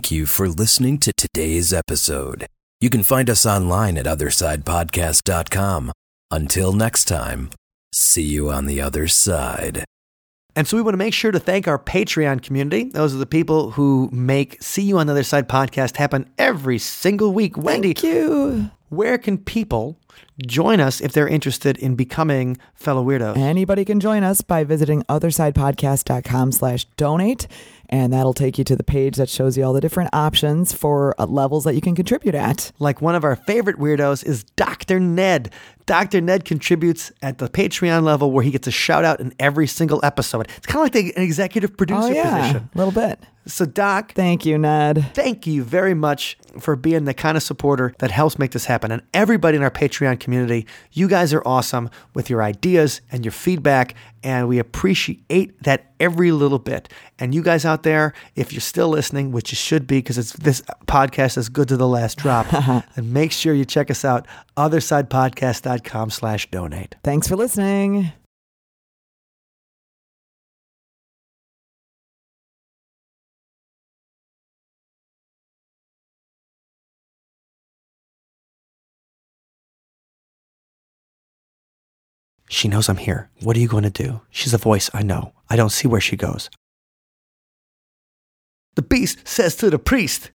Thank you for listening to today's episode. You can find us online at othersidepodcast.com. Until next time, see you on the other side. And so we want to make sure to thank our Patreon community. Those are the people who make See You on the Other Side podcast happen every single week. Wendy, Thank you. where can people join us if they're interested in becoming fellow weirdos? Anybody can join us by visiting othersidepodcast.com slash donate. And that'll take you to the page that shows you all the different options for uh, levels that you can contribute at. Like one of our favorite weirdos is Dr. Ned. Dr. Ned contributes at the Patreon level where he gets a shout out in every single episode. It's kind of like the, an executive producer Oh, yeah. position. A little bit. So, Doc, Thank you, Ned. thank you very much for being the kind of supporter that helps make this happen. And everybody in our Patreon community, you guys are awesome with your ideas and your feedback. And we appreciate that every little bit. And you guys out there, if you're still listening, which you should be because it's this podcast is good to the last drop, then make sure you check us out, othersidepodcast.com slash donate. Thanks for listening. She knows I'm here. What are you going to do? She's a voice, I know. I don't see where she goes. The beast says to the priest,